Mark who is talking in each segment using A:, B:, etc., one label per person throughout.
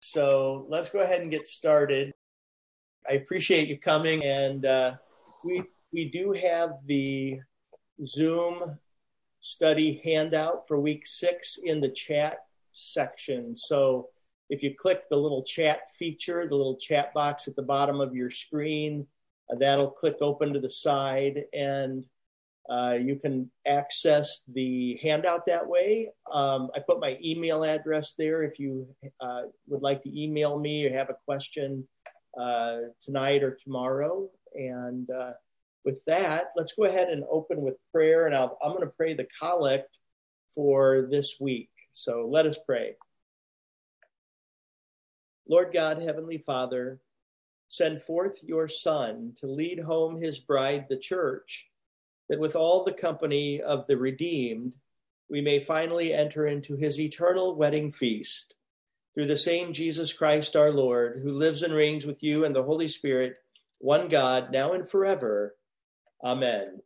A: So let's go ahead and get started. I appreciate you coming, and uh, we we do have the Zoom study handout for week six in the chat section. So if you click the little chat feature, the little chat box at the bottom of your screen, uh, that'll click open to the side, and uh, you can access the handout that way. Um, I put my email address there if you uh, would like to email me or have a question uh, tonight or tomorrow. And uh, with that, let's go ahead and open with prayer. And i am going to pray the collect for this week. So let us pray. Lord God, Heavenly Father, send forth your Son to lead home his bride, the church that with all the company of the redeemed, we may finally enter into his eternal wedding feast. Through the same Jesus Christ our Lord, who lives and reigns with you and the Holy Spirit, one God, now and forever. Amen.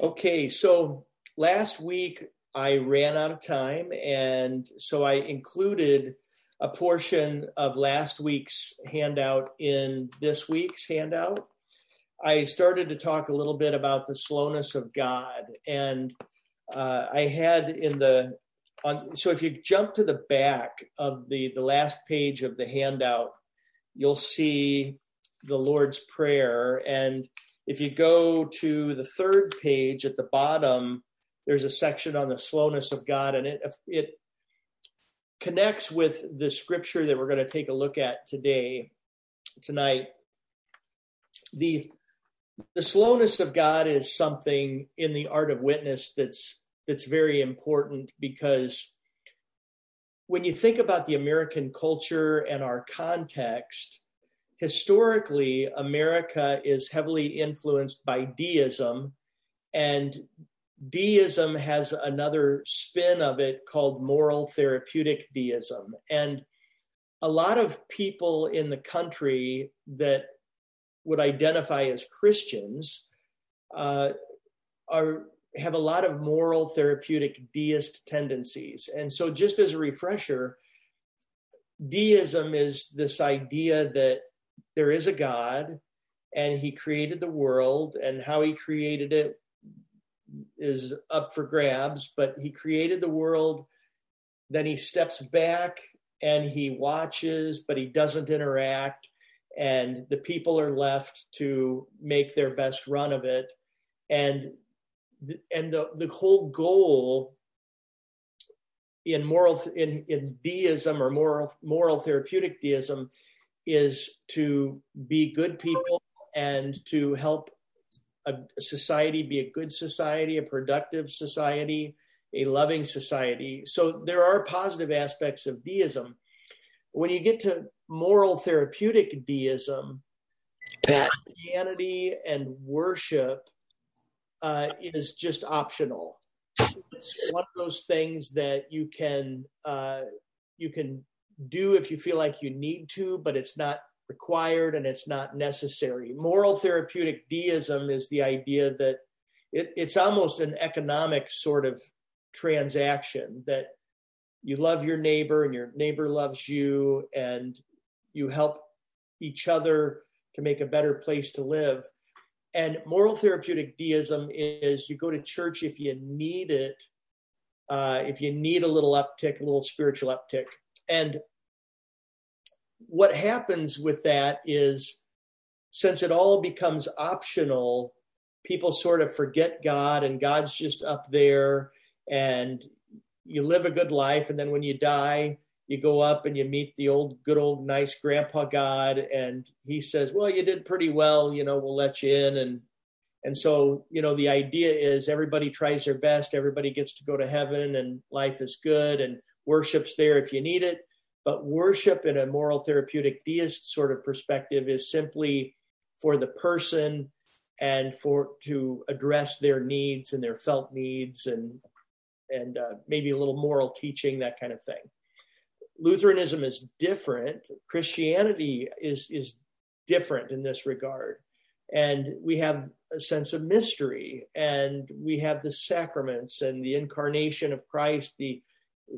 A: Okay, so last week I ran out of time, and so I included a portion of last week's handout in this week's handout. I started to talk a little bit about the slowness of God, and uh, I had in the on. So if you jump to the back of the the last page of the handout, you'll see the Lord's Prayer, and if you go to the third page at the bottom, there's a section on the slowness of God, and it it connects with the scripture that we're going to take a look at today, tonight. The the slowness of God is something in the art of witness that's that's very important because when you think about the American culture and our context, historically America is heavily influenced by deism and deism has another spin of it called moral therapeutic deism. And a lot of people in the country that would identify as Christians uh, are have a lot of moral therapeutic deist tendencies. And so just as a refresher, deism is this idea that there is a God and he created the world and how he created it is up for grabs, but he created the world, then he steps back and he watches, but he doesn't interact and the people are left to make their best run of it. And and the the whole goal in moral in in deism or moral moral therapeutic deism is to be good people and to help a society be a good society a productive society a loving society. So there are positive aspects of deism. When you get to moral therapeutic deism, Pat. Christianity and worship uh, is just optional. It's one of those things that you can uh, you can do if you feel like you need to, but it's not required and it's not necessary. Moral therapeutic deism is the idea that it, it's almost an economic sort of transaction that you love your neighbor and your neighbor loves you and you help each other to make a better place to live. And moral therapeutic deism is you go to church if you need it, uh, if you need a little uptick, a little spiritual uptick. And what happens with that is since it all becomes optional, people sort of forget God and God's just up there and you live a good life. And then when you die, you go up and you meet the old, good old, nice grandpa God, and he says, "Well, you did pretty well. You know, we'll let you in." And and so, you know, the idea is everybody tries their best. Everybody gets to go to heaven, and life is good, and worship's there if you need it. But worship in a moral therapeutic deist sort of perspective is simply for the person and for to address their needs and their felt needs and and uh, maybe a little moral teaching that kind of thing Lutheranism is different. Christianity is is different in this regard, and we have a sense of mystery, and we have the sacraments and the incarnation of Christ, the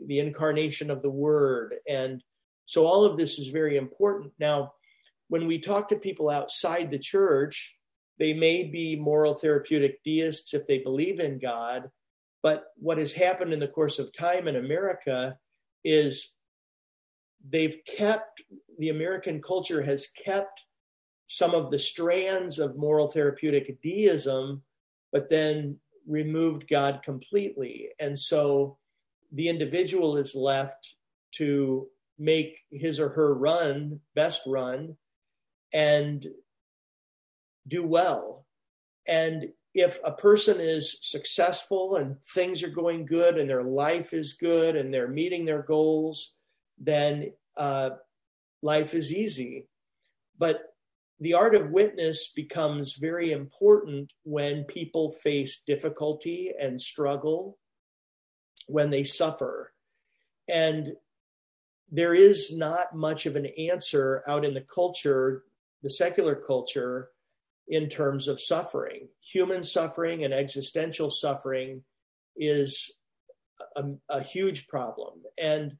A: the incarnation of the Word, and So all of this is very important. Now, when we talk to people outside the church, they may be moral therapeutic deists if they believe in God. But what has happened in the course of time in America is they've kept, the American culture has kept some of the strands of moral therapeutic deism, but then removed God completely. And so the individual is left to make his or her run, best run, and do well. And if a person is successful and things are going good and their life is good and they're meeting their goals, then uh, life is easy. But the art of witness becomes very important when people face difficulty and struggle, when they suffer. And there is not much of an answer out in the culture, the secular culture, in terms of suffering. Human suffering and existential suffering is a, a huge problem. And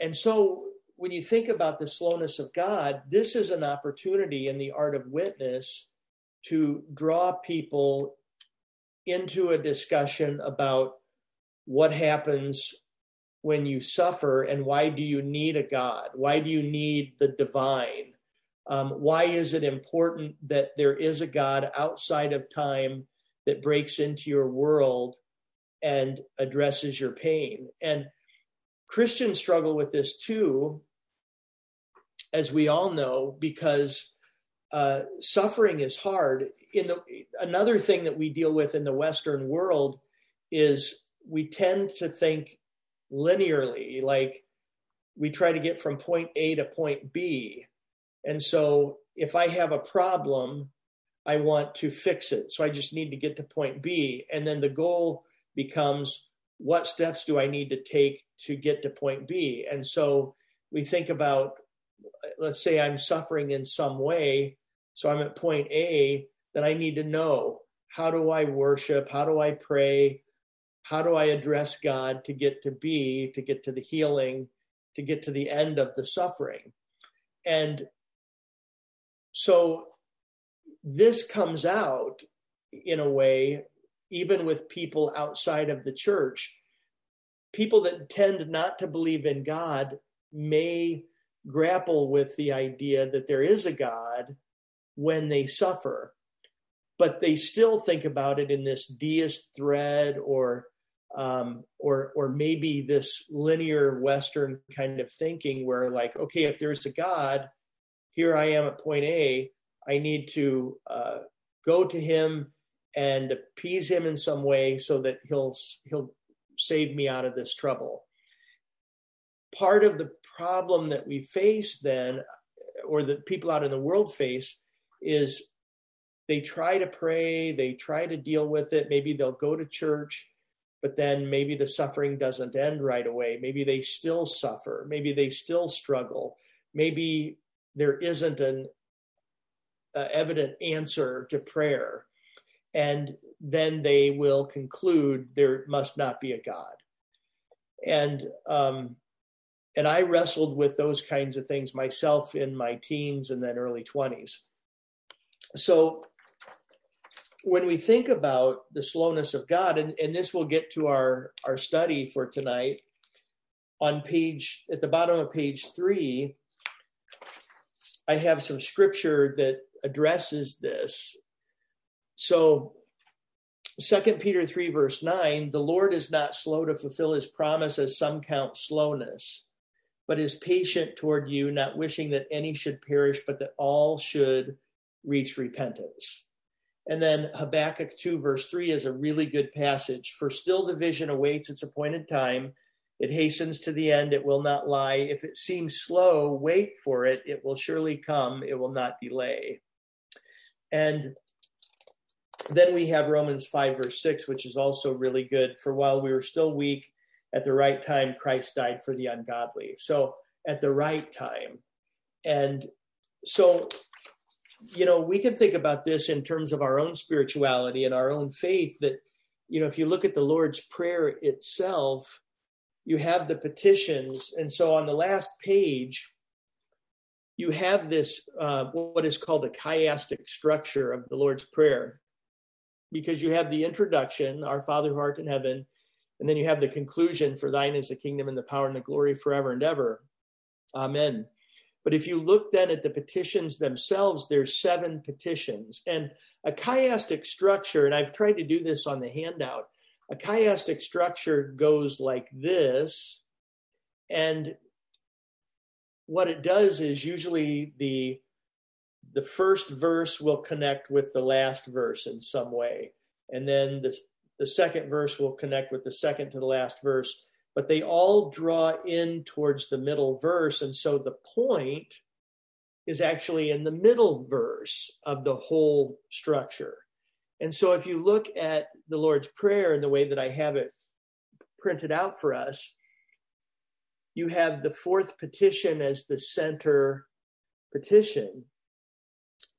A: and so when you think about the slowness of God, this is an opportunity in the art of witness to draw people into a discussion about what happens when you suffer and why do you need a God? Why do you need the divine? Um, why is it important that there is a God outside of time that breaks into your world and addresses your pain? And Christians struggle with this too, as we all know, because uh, suffering is hard. In the another thing that we deal with in the Western world is we tend to think linearly, like we try to get from point A to point B and so if I have a problem, I want to fix it. So I just need to get to point B. And then the goal becomes what steps do I need to take to get to point B? And so we think about, let's say I'm suffering in some way. So I'm at point A, then I need to know how do I worship? How do I pray? How do I address God to get to B, to get to the healing, to get to the end of the suffering? And so this comes out in a way, even with people outside of the church. People that tend not to believe in God may grapple with the idea that there is a God when they suffer, but they still think about it in this deist thread or um, or or maybe this linear Western kind of thinking where like, okay, if there's a God, here I am at point A. I need to uh, go to him and appease him in some way so that he'll he'll save me out of this trouble. Part of the problem that we face then, or that people out in the world face, is they try to pray, they try to deal with it. Maybe they'll go to church, but then maybe the suffering doesn't end right away. Maybe they still suffer. Maybe they still struggle. Maybe there isn't an uh, evident answer to prayer. And then they will conclude there must not be a God. And um, and I wrestled with those kinds of things myself in my teens and then early 20s. So when we think about the slowness of God, and, and this will get to our, our study for tonight, on page at the bottom of page three, I have some scripture that addresses this. So, Second Peter 3, verse 9 the Lord is not slow to fulfill his promise, as some count slowness, but is patient toward you, not wishing that any should perish, but that all should reach repentance. And then Habakkuk 2, verse 3 is a really good passage. For still the vision awaits its appointed time it hastens to the end, it will not lie. If it seems slow, wait for it. It will surely come, it will not delay. And then we have Romans 5, verse 6, which is also really good. For while we were still weak, at the right time, Christ died for the ungodly. So at the right time. And so, you know, we can think about this in terms of our own spirituality and our own faith that, you know, if you look at the Lord's Prayer itself, you have the petitions. And so on the last page, you have this, uh, what is called a chiastic structure of the Lord's Prayer, because you have the introduction, Our Father who art in heaven, and then you have the conclusion, For thine is the kingdom and the power and the glory forever and ever. Amen. But if you look then at the petitions themselves, there's seven petitions. And a chiastic structure, and I've tried to do this on the handout, a chiastic structure goes like this. And what it does is usually the the first verse will connect with the last verse in some way. And then the, the second verse will connect with the second to the last verse. But they all draw in towards the middle verse. And so the point is actually in the middle verse of the whole structure. And so if you look at the Lord's Prayer in the way that I have it printed out for us, you have the fourth petition as the center petition.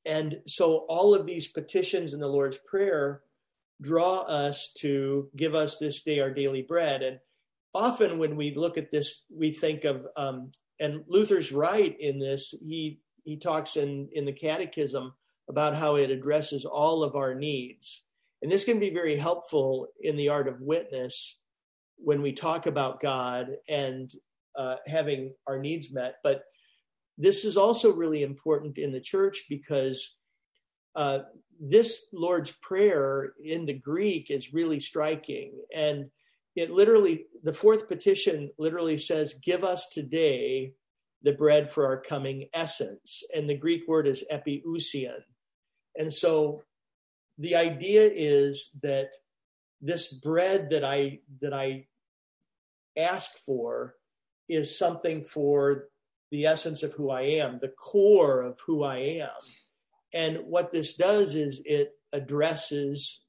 A: And so all of these petitions in the Lord's Prayer draw us to give us this day our daily bread. And often when we look at this, we think of, um, and Luther's right in this, he, he talks in, in the Catechism about how it addresses all of our needs. And this can be very helpful in the art of witness when we talk about God and uh, having our needs met. But this is also really important in the church because uh, this Lord's Prayer in the Greek is really striking. And it literally, the fourth petition literally says, Give us today the bread for our coming essence. And the Greek word is epiousian. And so the idea is that this bread that I that I ask for is something for the essence of who I am, the core of who I am. And what this does is it addresses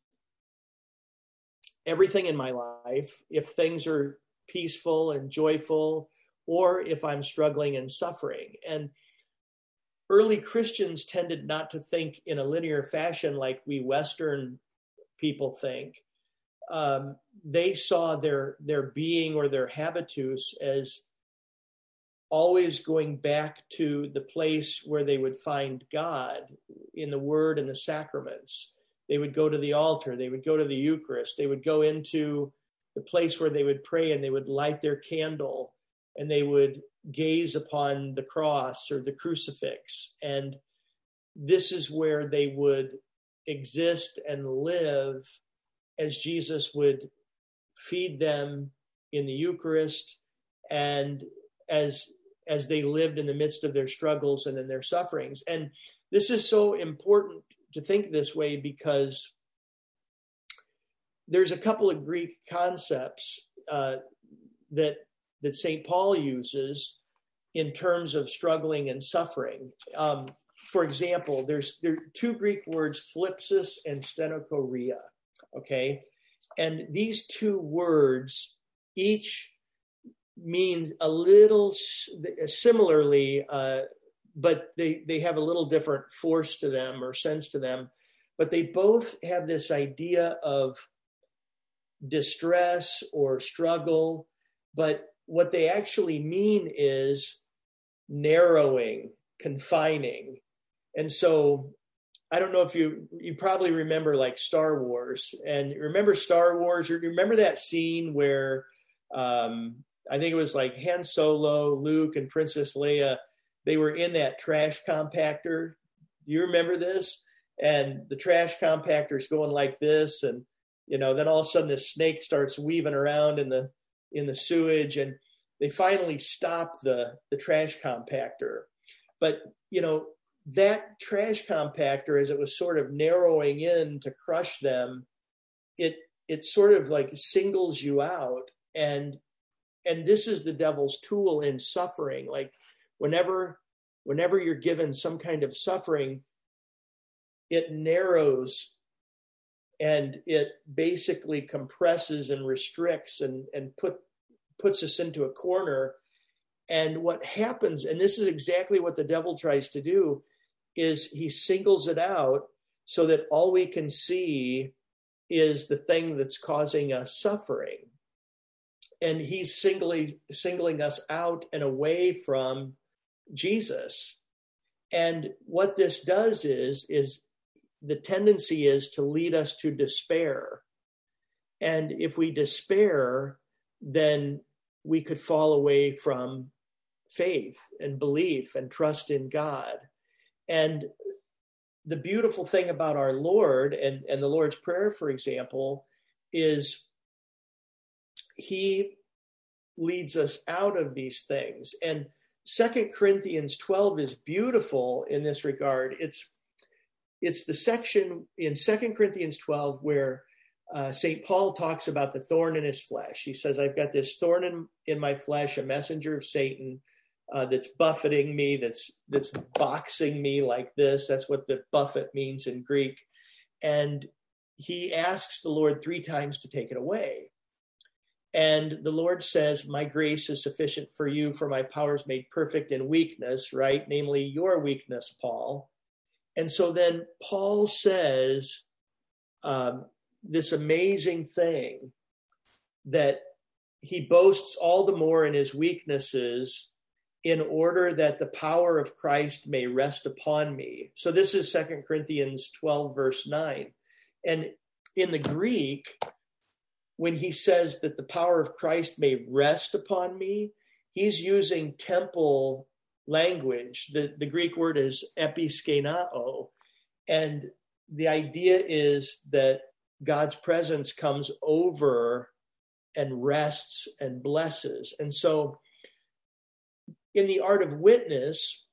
A: everything in my life. If things are peaceful and joyful, or if I'm struggling and suffering. And early Christians tended not to think in a linear fashion like we Western people think. Um, they saw their their being or their habitus as always going back to the place where they would find God in the Word and the sacraments. They would go to the altar. They would go to the Eucharist. They would go into the place where they would pray and they would light their candle and they would gaze upon the cross or the crucifix. And this is where they would exist and live as Jesus would feed them in the Eucharist and as as they lived in the midst of their struggles and in their sufferings. And this is so important to think this way because there's a couple of Greek concepts uh, that that St. Paul uses in terms of struggling and suffering. Um, for example, there's there are two Greek words, thlipsis and stenochoria. Okay, and these two words each mean a little similarly, uh, but they they have a little different force to them or sense to them. But they both have this idea of distress or struggle, but what they actually mean is narrowing, confining. And so I don't know if you you probably remember like Star Wars and remember Star Wars. Remember that scene where um, I think it was like Han Solo, Luke, and Princess Leia. They were in that trash compactor. Do you remember this? And the trash compactor is going like this, and you know, then all of a sudden this snake starts weaving around in the in the sewage and they finally stop the the trash compactor but you know that trash compactor as it was sort of narrowing in to crush them it it sort of like singles you out and and this is the devil's tool in suffering like whenever whenever you're given some kind of suffering it narrows and it basically compresses and restricts and, and put, puts us into a corner. And what happens, and this is exactly what the devil tries to do, is he singles it out so that all we can see is the thing that's causing us suffering. And he's singling singling us out and away from Jesus. And what this does is is the tendency is to lead us to despair. And if we despair, then we could fall away from faith and belief and trust in God. And the beautiful thing about our Lord and, and the Lord's Prayer, for example, is He leads us out of these things. And Second Corinthians 12 is beautiful in this regard. It's it's the section in Second Corinthians 12 where uh, St. Paul talks about the thorn in his flesh. He says, I've got this thorn in, in my flesh, a messenger of Satan uh, that's buffeting me, that's that's boxing me like this. That's what the buffet means in Greek. And he asks the Lord three times to take it away. And the Lord says, My grace is sufficient for you, for my power is made perfect in weakness, right? Namely, your weakness, Paul. And so then Paul says um, this amazing thing that he boasts all the more in his weaknesses in order that the power of Christ may rest upon me. So this is Second Corinthians 12, verse 9. And in the Greek, when he says that the power of Christ may rest upon me, he's using temple language. The, the Greek word is episkenao. And the idea is that God's presence comes over and rests and blesses. And so in the art of witness,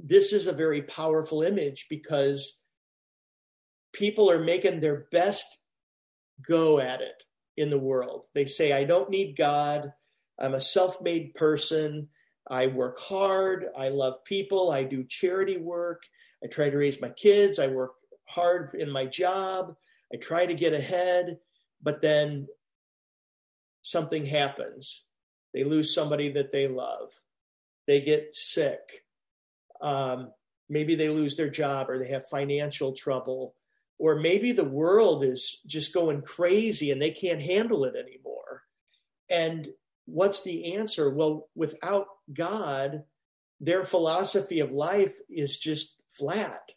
A: this is a very powerful image because people are making their best go at it in the world. They say, I don't need God. I'm a self made person. I work hard. I love people. I do charity work. I try to raise my kids. I work hard in my job. I try to get ahead. But then something happens they lose somebody that they love. They get sick. Um, maybe they lose their job or they have financial trouble. Or maybe the world is just going crazy and they can't handle it anymore. And what's the answer? Well, without God, their philosophy of life is just flat.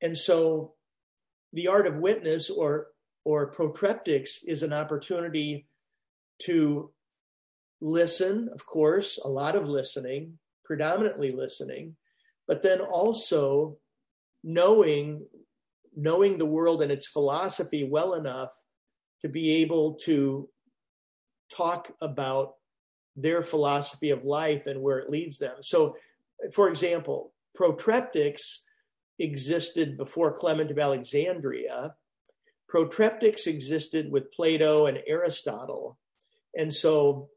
A: And so the art of witness or or protreptics is an opportunity to listen, of course, a lot of listening, predominantly listening, but then also knowing knowing the world and its philosophy well enough to be able to talk about their philosophy of life and where it leads them. So, for example, protreptics existed before Clement of Alexandria. Protreptics existed with Plato and Aristotle. And so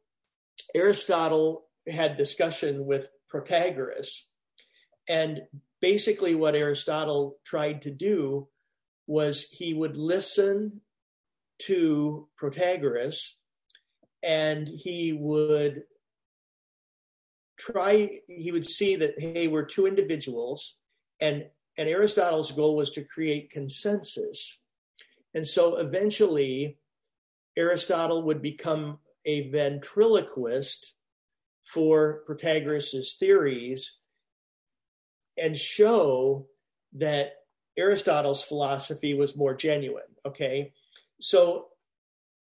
A: Aristotle had discussion with Protagoras. And basically, what Aristotle tried to do was he would listen to Protagoras and he would try, he would see that, hey, we're two individuals. And, and Aristotle's goal was to create consensus. And so eventually, Aristotle would become a ventriloquist for Protagoras' theories and show that Aristotle's philosophy was more genuine. Okay. So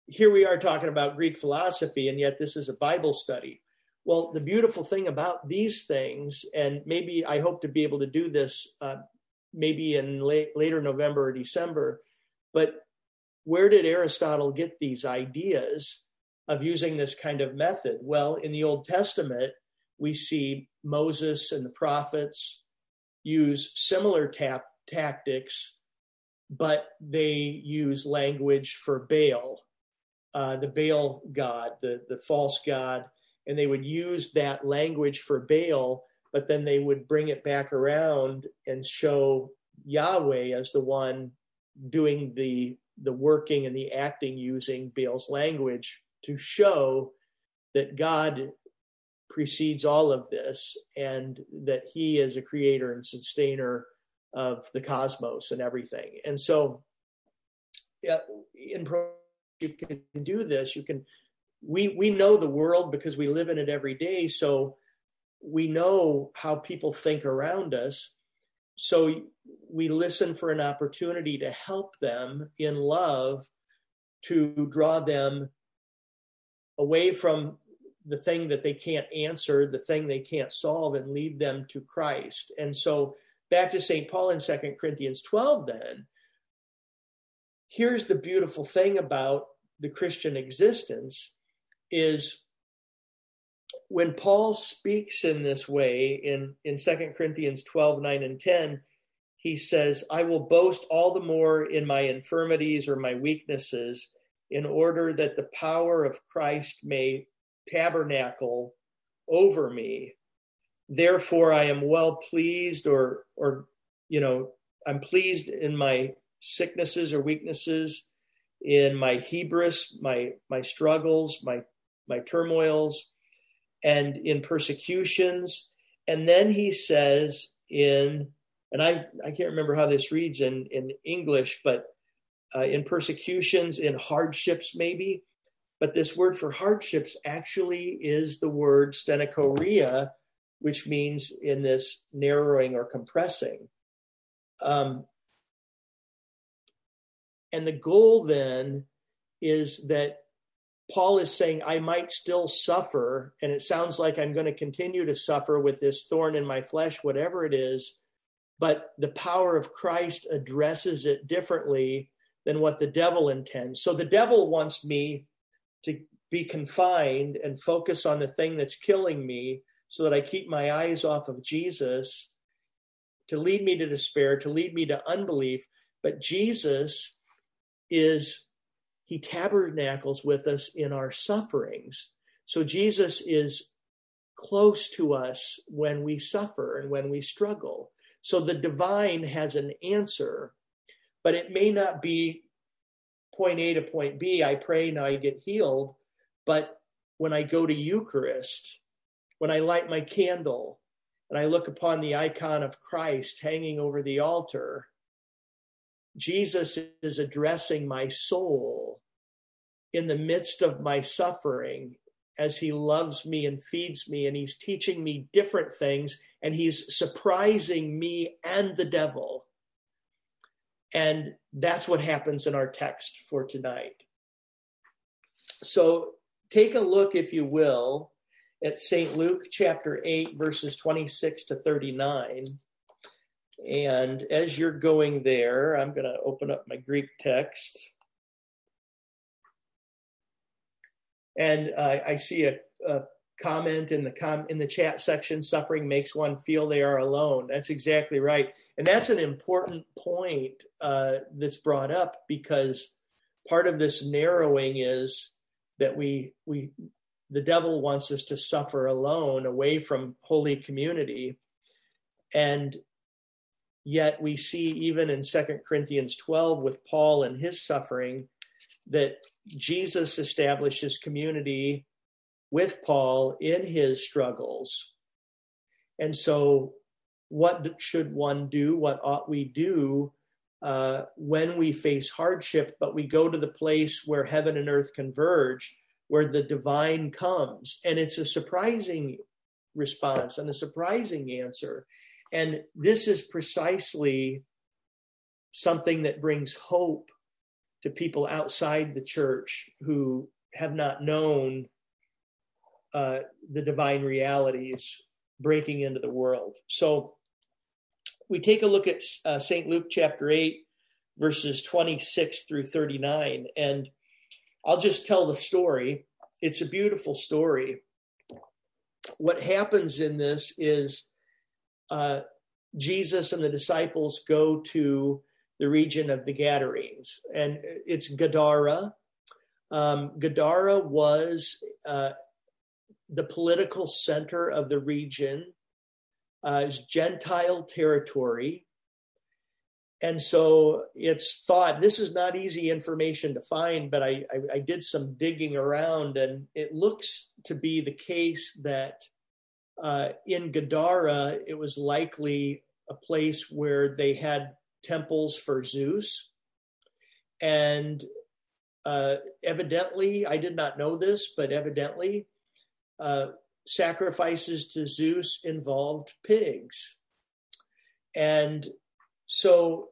A: here we are talking about Greek philosophy, and yet this is a Bible study. Well, the beautiful thing about these things, and maybe I hope to be able to do this uh, maybe in late, later November or December, but where did Aristotle get these ideas? of using this kind of method? Well, in the Old Testament, we see Moses and the prophets use similar tap- tactics, but they use language for Baal, uh, the Baal god, the, the false god, and they would use that language for Baal, but then they would bring it back around and show Yahweh as the one doing the the working and the acting using Baal's language to show that God precedes all of this and that he is a creator and sustainer of the cosmos and everything. And so yeah, in pro you can do this, you can we we know the world because we live in it every day so we know how people think around us so we listen for an opportunity to help them in love to draw them away from the thing that they can't answer the thing they can't solve and lead them to christ. And so back to st paul in 2 corinthians 12 then here's the beautiful thing about the christian existence is when Paul speaks in this way in, in 2 Corinthians 12, 9, and 10, he says, I will boast all the more in my infirmities or my weaknesses in order that the power of Christ may tabernacle over me. Therefore, I am well pleased, or, or, you know, I'm pleased in my sicknesses or weaknesses, in my hubris, my, my struggles, my my turmoils, and in persecutions. And then he says in, and I, I can't remember how this reads in, in English, but uh, in persecutions, in hardships, maybe. But this word for hardships actually is the word stenochoria, which means in this narrowing or compressing. Um, and the goal then is that Paul is saying, I might still suffer, and it sounds like I'm going to continue to suffer with this thorn in my flesh, whatever it is, but the power of Christ addresses it differently than what the devil intends. So the devil wants me to be confined and focus on the thing that's killing me so that I keep my eyes off of Jesus to lead me to despair, to lead me to unbelief. But Jesus is he tabernacles with us in our sufferings. So Jesus is close to us when we suffer and when we struggle. So the divine has an answer, but it may not be point A to point B. I pray and I get healed. But when I go to Eucharist, when I light my candle and I look upon the icon of Christ hanging over the altar, Jesus is addressing my soul in the midst of my suffering as he loves me and feeds me and he's teaching me different things and he's surprising me and the devil. And that's what happens in our text for tonight. So take a look, if you will, at St. Luke chapter 8, verses 26 to 39. And as you're going there, I'm going to open up my Greek text. And uh, I see a, a comment in the com- in the chat section suffering makes one feel they are alone. That's exactly right. And that's an important point uh, that's brought up because part of this narrowing is that we we the devil wants us to suffer alone away from holy community. And Yet we see even in Second Corinthians 12 with Paul and his suffering that Jesus establishes community with Paul in his struggles. And so, what should one do? What ought we do uh, when we face hardship, but we go to the place where heaven and earth converge, where the divine comes? And it's a surprising response and a surprising answer. And this is precisely something that brings hope to people outside the church who have not known uh, the divine realities breaking into the world. So we take a look at uh, St. Luke chapter 8, verses 26 through 39. And I'll just tell the story. It's a beautiful story. What happens in this is uh, Jesus and the disciples go to the region of the Gadarenes, and it's Gadara. Um, Gadara was uh, the political center of the region, uh, it's Gentile territory. And so it's thought this is not easy information to find, but I, I, I did some digging around, and it looks to be the case that uh, in Gadara, it was likely a place where they had temples for Zeus. And uh, evidently, I did not know this, but evidently, uh, sacrifices to Zeus involved pigs. And so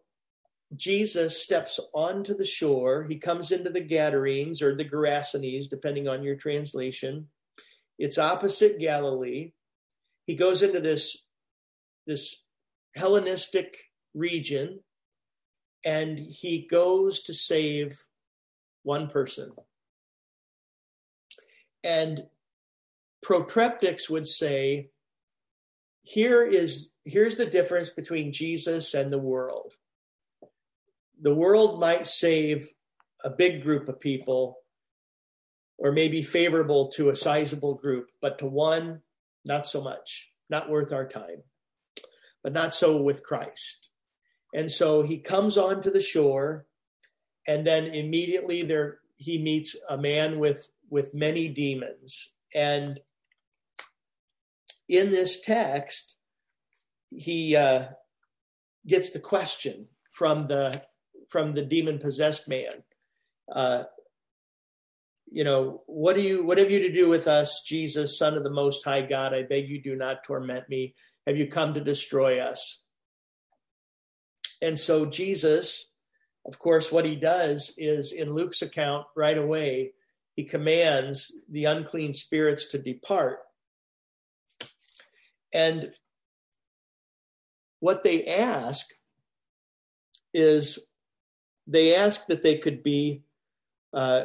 A: Jesus steps onto the shore. He comes into the Gadarenes or the Gerasenes, depending on your translation. It's opposite Galilee. He goes into this, this Hellenistic region and he goes to save one person. And protreptics would say, here is here's the difference between Jesus and the world. The world might save a big group of people or maybe favorable to a sizable group, but to one, not so much, not worth our time. But not so with Christ. And so he comes onto the shore, and then immediately there he meets a man with with many demons. And in this text, he uh, gets the question from the from the demon possessed man. Uh, you know, what do you what have you to do with us, Jesus, Son of the Most High God? I beg you, do not torment me. Have you come to destroy us? And so Jesus, of course, what he does is in Luke's account right away, he commands the unclean spirits to depart. And what they ask is they ask that they could be uh,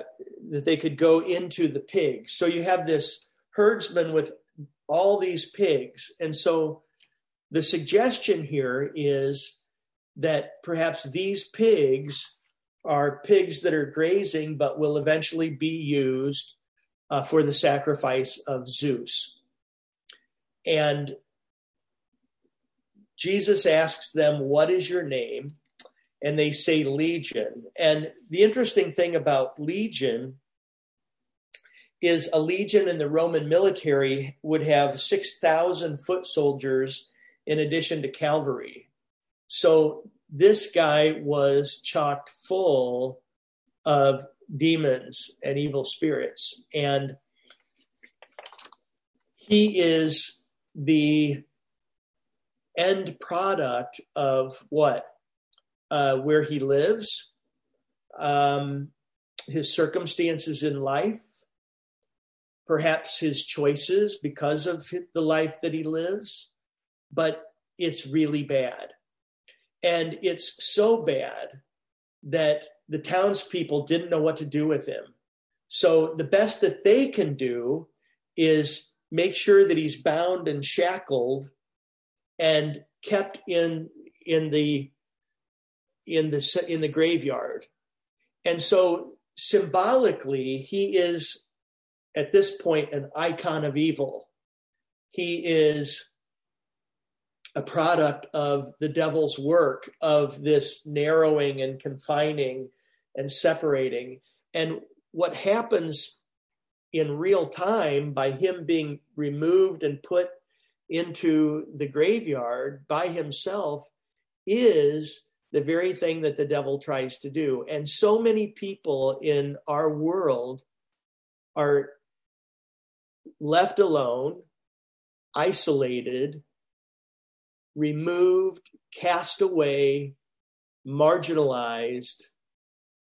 A: that they could go into the pigs. So you have this herdsman with all these pigs, and so the suggestion here is that perhaps these pigs are pigs that are grazing, but will eventually be used uh, for the sacrifice of Zeus. And Jesus asks them, What is your name? And they say Legion. And the interesting thing about Legion is a legion in the Roman military would have 6,000 foot soldiers in addition to cavalry. So this guy was chocked full of demons and evil spirits. And he is the end product of what? Uh, where he lives, um, his circumstances in life, perhaps his choices because of the life that he lives, but it's really bad. And it's so bad that the townspeople didn't know what to do with him. So the best that they can do is make sure that he's bound and shackled and kept in in the in the in the graveyard. And so symbolically he is at this point an icon of evil. He is a product of the devil's work of this narrowing and confining and separating. And what happens in real time by him being removed and put into the graveyard by himself is the very thing that the devil tries to do. And so many people in our world are left alone, isolated, removed, cast away, marginalized,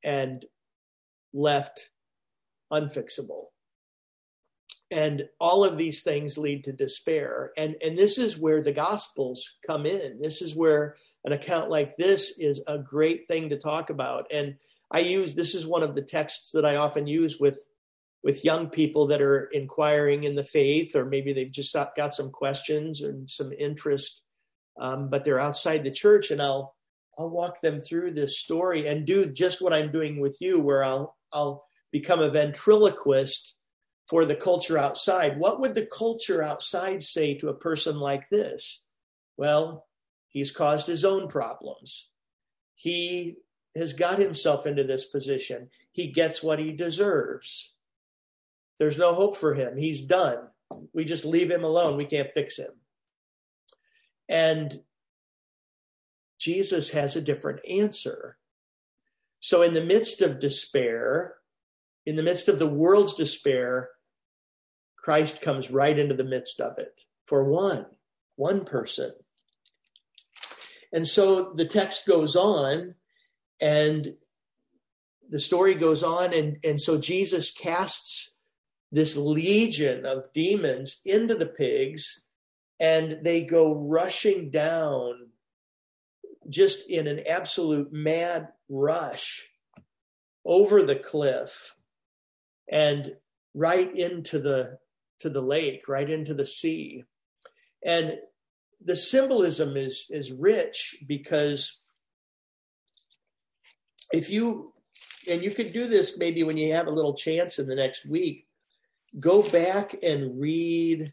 A: and left unfixable and all of these things lead to despair. And and this is where the gospels come in. This is where an account like this is a great thing to talk about. And i use this is one of the texts that i often use with with young people that are inquiring in the faith or maybe they've just got some questions and some interest um, but they're outside the church and i'll i'll walk them through this story and do just what i'm doing with you where i'll i'll become a ventriloquist for the culture outside. What would the culture outside say to a person like this? Well, he's caused his own problems. He has got himself into this position. He gets what he deserves. There's no hope for him. He's done. We just leave him alone. We can't fix him. And Jesus has a different answer. So, in the midst of despair, in the midst of the world's despair, Christ comes right into the midst of it for one, one person. And so the text goes on and the story goes on. And, and so Jesus casts this legion of demons into the pigs and they go rushing down just in an absolute mad rush over the cliff and right into the to the lake right into the sea. And the symbolism is is rich because if you and you could do this maybe when you have a little chance in the next week go back and read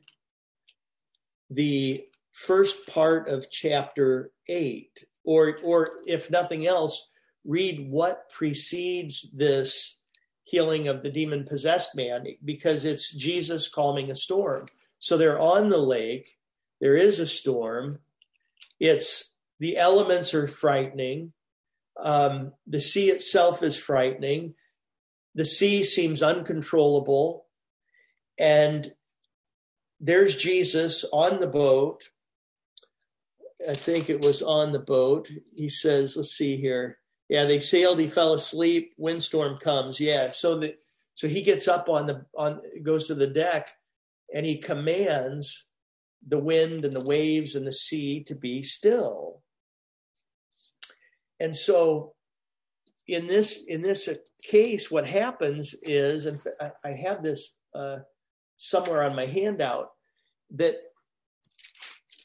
A: the first part of chapter 8 or or if nothing else read what precedes this healing of the demon possessed man because it's Jesus calming a storm so they're on the lake there is a storm it's the elements are frightening um, the sea itself is frightening the sea seems uncontrollable and there's Jesus on the boat. I think it was on the boat. He says, let's see here. Yeah, they sailed, he fell asleep, windstorm comes. Yeah. So the so he gets up on the on goes to the deck and he commands the wind and the waves and the sea to be still. And so in this in this case, what happens is, and I have this uh, somewhere on my handout that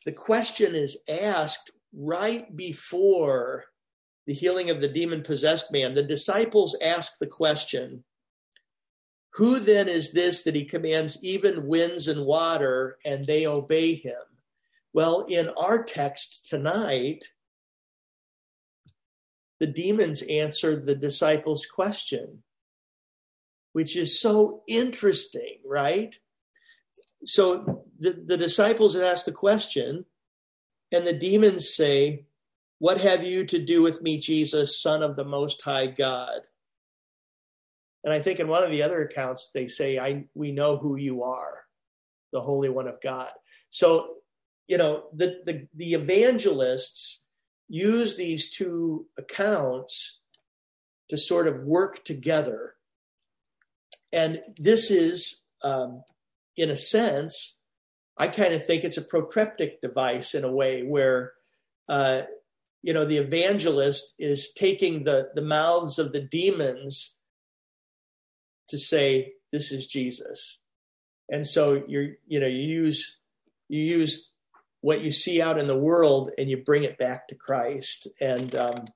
A: the question is asked right before the healing of the demon possessed man. The disciples ask the question, Who then is this that he commands even winds and water and they obey him? Well, in our text tonight, the demons answered the disciples' question which is so interesting, right? So the, the disciples ask the question, and the demons say, What have you to do with me, Jesus, Son of the Most High God? And I think in one of the other accounts, they say, I, We know who you are, the Holy One of God. So, you know, the, the, the evangelists use these two accounts to sort of work together and this is, um, in a sense, I kind of think it's a protreptic device in a way where, uh, you know, the evangelist is taking the, the mouths of the demons to say, this is Jesus. And so you're, you know, you use, you use what you see out in the world and you bring it back to Christ and um,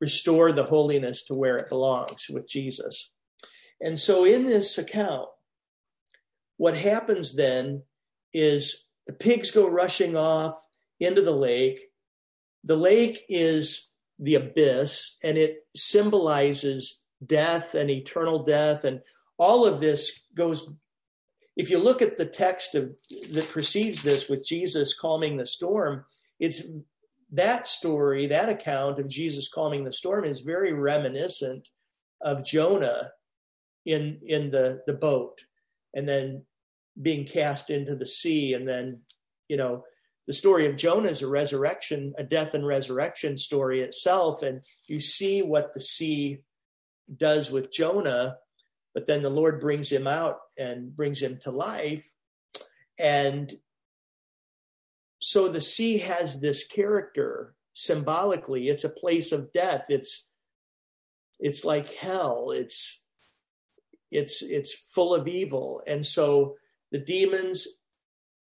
A: restore the holiness to where it belongs with Jesus. And so in this account, what happens then is the pigs go rushing off into the lake. The lake is the abyss and it symbolizes death and eternal death. And all of this goes, if you look at the text of, that precedes this with Jesus calming the storm, it's that story, that account of Jesus calming the storm is very reminiscent of Jonah in in the the boat and then being cast into the sea and then you know the story of Jonah is a resurrection a death and resurrection story itself and you see what the sea does with Jonah but then the Lord brings him out and brings him to life. And so the sea has this character symbolically. It's a place of death. It's it's like hell. It's it's it's full of evil. And so the demons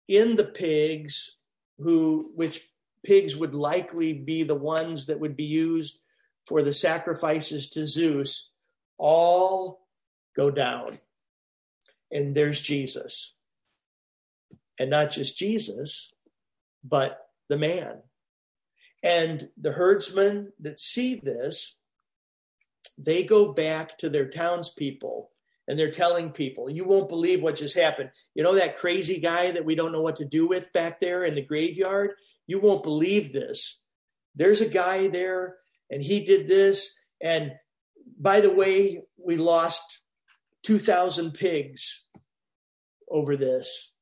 A: in the pigs who which pigs would likely be the ones that would be used for the sacrifices to Zeus all go down. And there's Jesus. And not just Jesus but the man. And the herdsmen that see this they go back to their townspeople and they're telling people, you won't believe what just happened. You know that crazy guy that we don't know what to do with back there in the graveyard? You won't believe this. There's a guy there and he did this. And by the way, we lost 2,000 pigs over this.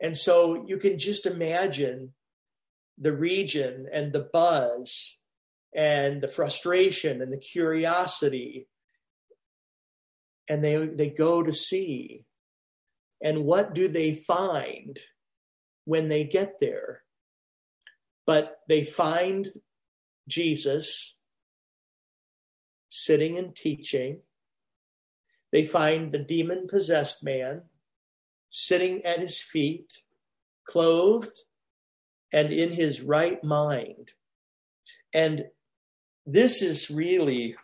A: And so you can just imagine the region and the buzz and the frustration and the curiosity. And they, they go to see. And what do they find when they get there? But they find Jesus sitting and teaching. They find the demon possessed man sitting at his feet, clothed and in his right mind. And this is really,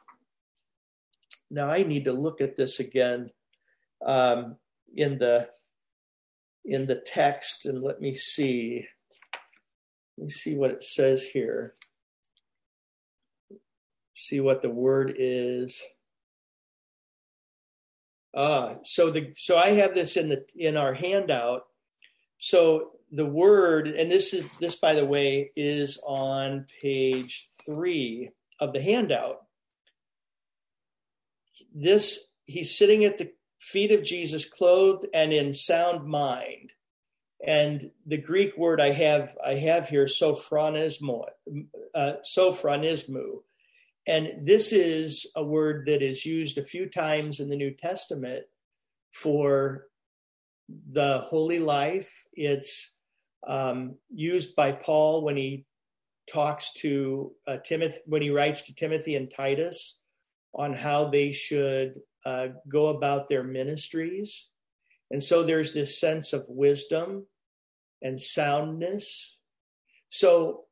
A: now I need to look at this again um, in the in the text and let me see. Let me see what it says here. See what the word is. Uh, so the so I have this in the in our handout. So the word, and this is this by the way is on page three of the handout. This he's sitting at the feet of Jesus, clothed and in sound mind. And the Greek word I have I have here sophronismo, uh, sophronismu, and this is a word that is used a few times in the New Testament for the holy life. It's um, used by Paul when he talks to uh, Timothy, when he writes to Timothy and Titus on how they should uh, go about their ministries. And so there's this sense of wisdom and soundness. So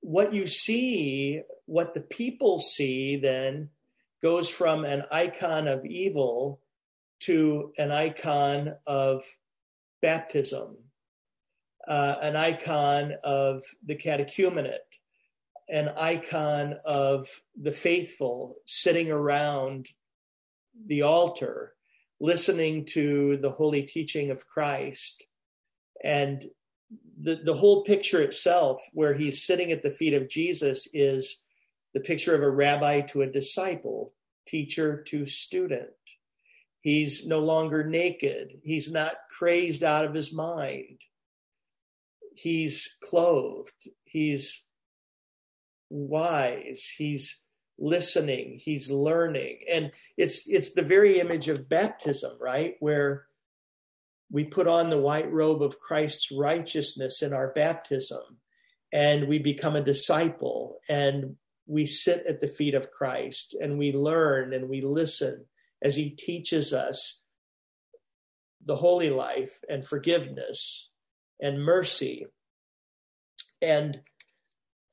A: what you see, what the people see then goes from an icon of evil to an icon of baptism, uh, an icon of the catechumenate, an icon of the faithful sitting around the altar, listening to the holy teaching of Christ. And the, the whole picture itself, where he's sitting at the feet of Jesus, is the picture of a rabbi to a disciple, teacher to student. He's no longer naked. He's not crazed out of his mind. He's clothed. He's wise. He's listening. He's learning. And it's, it's the very image of baptism, right? Where we put on the white robe of Christ's righteousness in our baptism and we become a disciple and we sit at the feet of Christ and we learn and we listen as he teaches us the holy life and forgiveness and mercy. And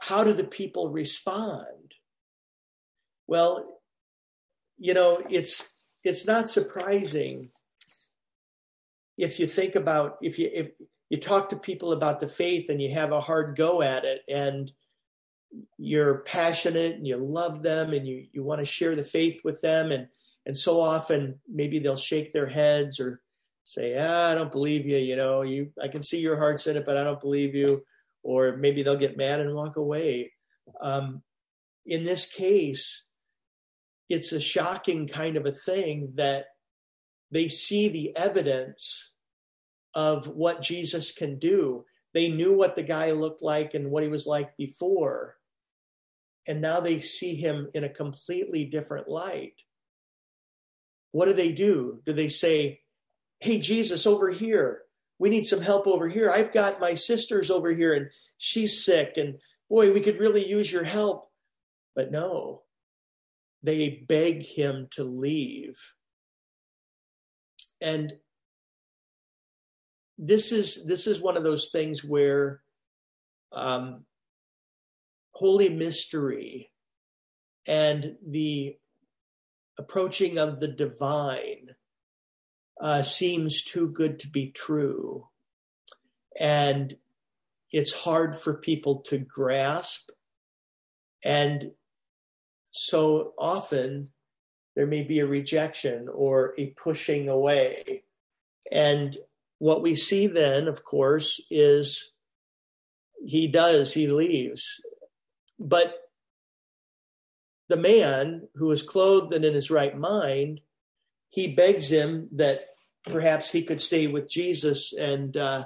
A: how do the people respond? Well, you know, it's it's not surprising if you think about if you if you talk to people about the faith and you have a hard go at it and you're passionate and you love them and you, you want to share the faith with them and and so often maybe they'll shake their heads or say ah, i don't believe you you know you i can see your heart's in it but i don't believe you or maybe they'll get mad and walk away um, in this case it's a shocking kind of a thing that they see the evidence of what Jesus can do. They knew what the guy looked like and what he was like before. And now they see him in a completely different light. What do they do? Do they say, Hey, Jesus, over here, we need some help over here. I've got my sister's over here and she's sick. And boy, we could really use your help. But no, they beg him to leave and this is this is one of those things where um, holy mystery and the approaching of the divine uh, seems too good to be true and it's hard for people to grasp and so often there may be a rejection or a pushing away. And what we see then, of course, is he does, he leaves. But the man who is clothed and in his right mind he begs him that perhaps he could stay with Jesus and uh,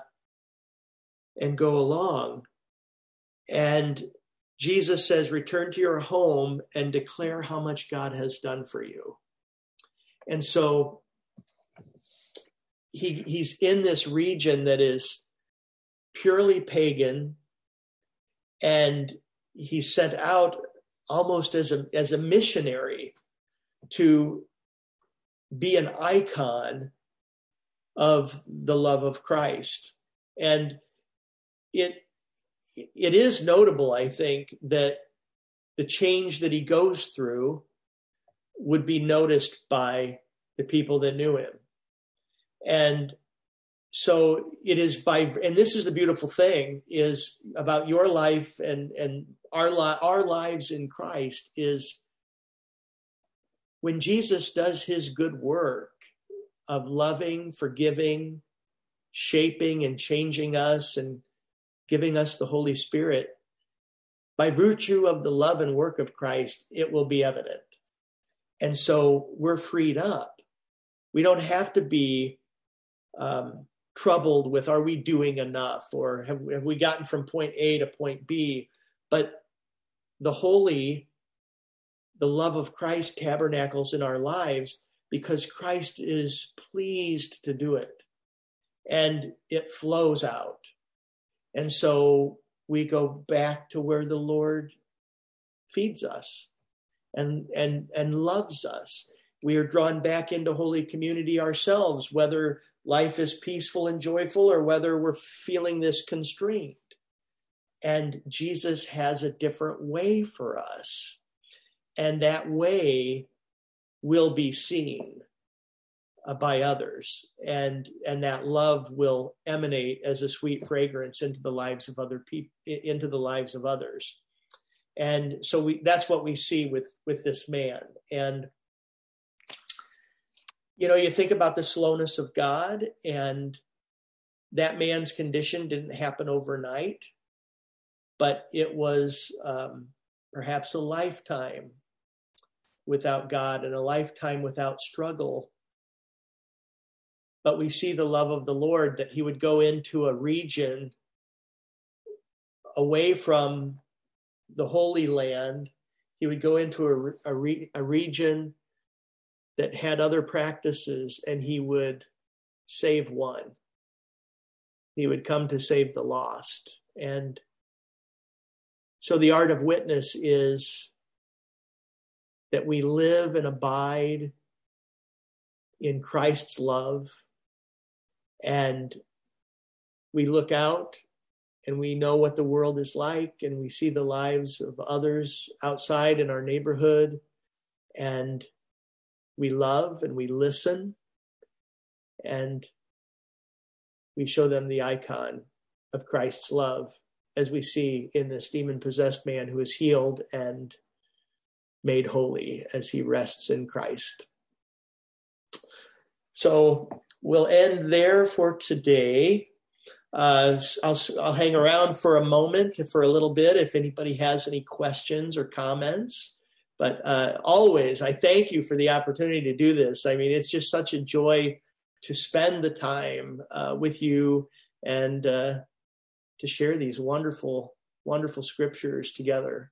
A: and go along. And Jesus says, Return to your home and declare how much God has done for you. And so he, he's in this region that is purely pagan, and he's sent out almost as a, as a missionary to be an icon of the love of Christ. And it it is notable, I think, that the change that he goes through would be noticed by the people that knew him. And so it is by, and this is the beautiful thing is about your life and, and our, li- our lives in Christ is when Jesus does his good work of loving, forgiving, shaping and changing us and giving us the Holy Spirit, by virtue of the love and work of Christ, it will be evident. And so we're freed up. We don't have to be um, troubled with are we doing enough or have, have we gotten from point A to point B? But the holy, the love of Christ tabernacles in our lives because Christ is pleased to do it and it flows out. And so we go back to where the Lord feeds us and, and, and loves us. We are drawn back into holy community ourselves, whether life is peaceful and joyful or whether we're feeling this constrained. And Jesus has a different way for us. And that way will be seen uh, by others. And and that love will emanate as a sweet fragrance into the lives of other people into the lives of others. And so we that's what we see with with this man. And you know you think about the slowness of god and that man's condition didn't happen overnight but it was um, perhaps a lifetime without god and a lifetime without struggle but we see the love of the Lord that he would go into a region away from the Holy Land. He would go into a, a, re, a region that had other practices and he would save one. He would come to save the lost. And so the art of witness is that we live and abide in Christ's love. And we look out and we know what the world is like and we see the lives of others outside in our neighborhood. And we love and we listen and we show them the icon of Christ's love as we see in this demon possessed man who is healed and made holy as he rests in Christ. So we'll end there for today. Uh, I'll, I'll hang around for a moment, for a little bit, if anybody has any questions or comments. But uh, always, I thank you for the opportunity to do this. I mean, it's just such a joy to spend the time uh, with you and uh, to share these wonderful, wonderful scriptures together.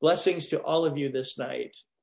A: Blessings to all of you this night.